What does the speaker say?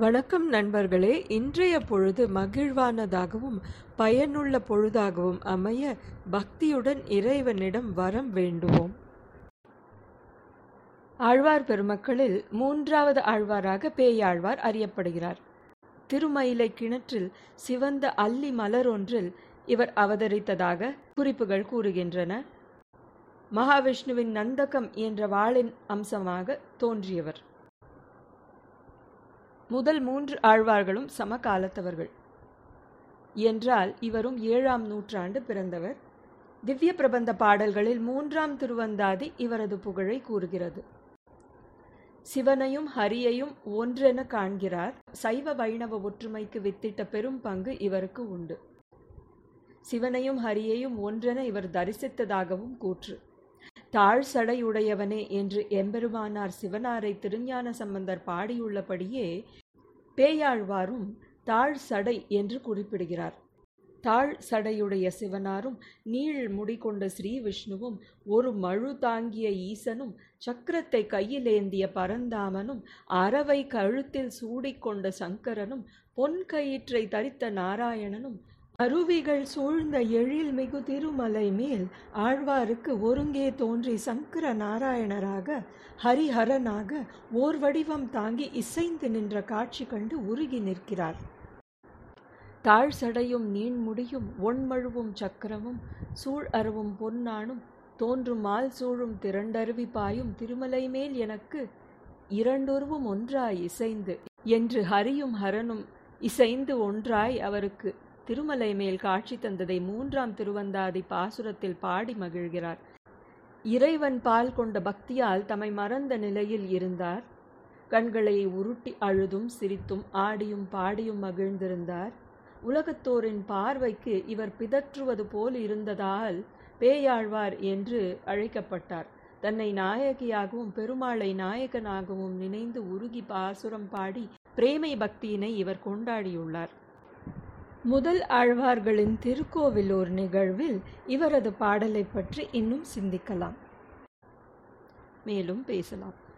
வணக்கம் நண்பர்களே இன்றைய பொழுது மகிழ்வானதாகவும் பயனுள்ள பொழுதாகவும் அமைய பக்தியுடன் இறைவனிடம் வரம் வேண்டுவோம். ஆழ்வார் பெருமக்களில் மூன்றாவது ஆழ்வாராக பேயாழ்வார் அறியப்படுகிறார். திருமயிலை கிணற்றில் சிவந்த அல்லி மலர் ஒன்றில் இவர் அவதரித்ததாக குறிப்புகள் கூறுகின்றன. மகாவிஷ்ணுவின் நந்தகம் என்ற வாளின் அம்சமாக தோன்றியவர். முதல் மூன்று ஆழ்வார்களும் சமகாலத்தவர்கள். என்றால் இவரும் ஏழாம் நூற்றாண்டு பிறந்தவர். திவ்ய பிரபந்த பாடல்களில் மூன்றாம் திருவந்தாதி இவரது புகழை கூறுகிறது. சிவனையும் ஹரியையும் ஒன்றென காண்கிறார். சைவ வைணவ ஒற்றுமைக்கு வித்திட்ட பெரும் பங்கு இவருக்கு உண்டு. சிவனையும் ஹரியையும் ஒன்றென இவர் தரிசித்ததாகவும் கூற்று. தாழ் சடையுடையவனே என்று எம்பெருமானார் சிவனாரை திருஞான சம்பந்தர் பாடியுள்ளபடியே பேயாழ்வாரும் தாழ் சடை என்று குறிப்பிடுகிறார். தாழ் சடையுடைய சிவனாரும் நீள் முடி கொண்ட ஸ்ரீ விஷ்ணுவும் ஒரு மழு தாங்கிய ஈசனும் சக்கரத்தை கையிலேந்திய பரந்தாமனும் அரவை கழுத்தில் சூடிக்கொண்ட சங்கரனும் பொன் கயிற்றை தரித்த நாராயணனும் அருவிகள் சூழ்ந்த எழில் மிகு திருமலை மேல் ஆழ்வாருக்கு ஒருங்கே தோன்றி சங்கர நாராயணராக ஹரிஹரனாக ஓர் வடிவம் தாங்கி இசைந்து நின்ற காட்சி கண்டு உருகி நிற்கிறார். தாழ் சடையும் நீண்முடியும் ஒன்மழுவும் சக்கரமும் சூழ் அருவும் பொன்னானும் தோன்றும் மால் சூழும் திரண்டருவி பாயும் திருமலை மேல் எனக்கு இரண்டொருவும் ஒன்றாய் இசைந்து. என்று ஹரியும் ஹரனும் இசைந்து ஒன்றாய் அவருக்கு திருமலை மேல் காட்சி தந்ததை மூன்றாம் திருவந்தாதி பாசுரத்தில் பாடி மகிழ்கிறார். இறைவன் பால் கொண்ட பக்தியால் தம்மை மறந்த நிலையில் இருந்தார். கண்களை உருட்டி அழுதும் சிரித்தும் ஆடியும் பாடியும் மகிழ்ந்திருந்தார். உலகத்தோரின் பார்வைக்கு இவர் பிதற்றுவது போல் இருந்ததால் பேயாழ்வார் என்று அழைக்கப்பட்டார். தன்னை நாயகியாகவும் பெருமாளை நாயகனாகவும் நினைந்து உருகி பாசுரம் பாடி பிரேமை பக்தியினை இவர் கொண்டாடியுள்ளார். முதல் ஆழ்வார்களின் திருக்கோவிலூர் நிகழ்வில் இவரது பாடலை பற்றி இன்னும் சிந்திக்கலாம். மேலும் பேசலாம்.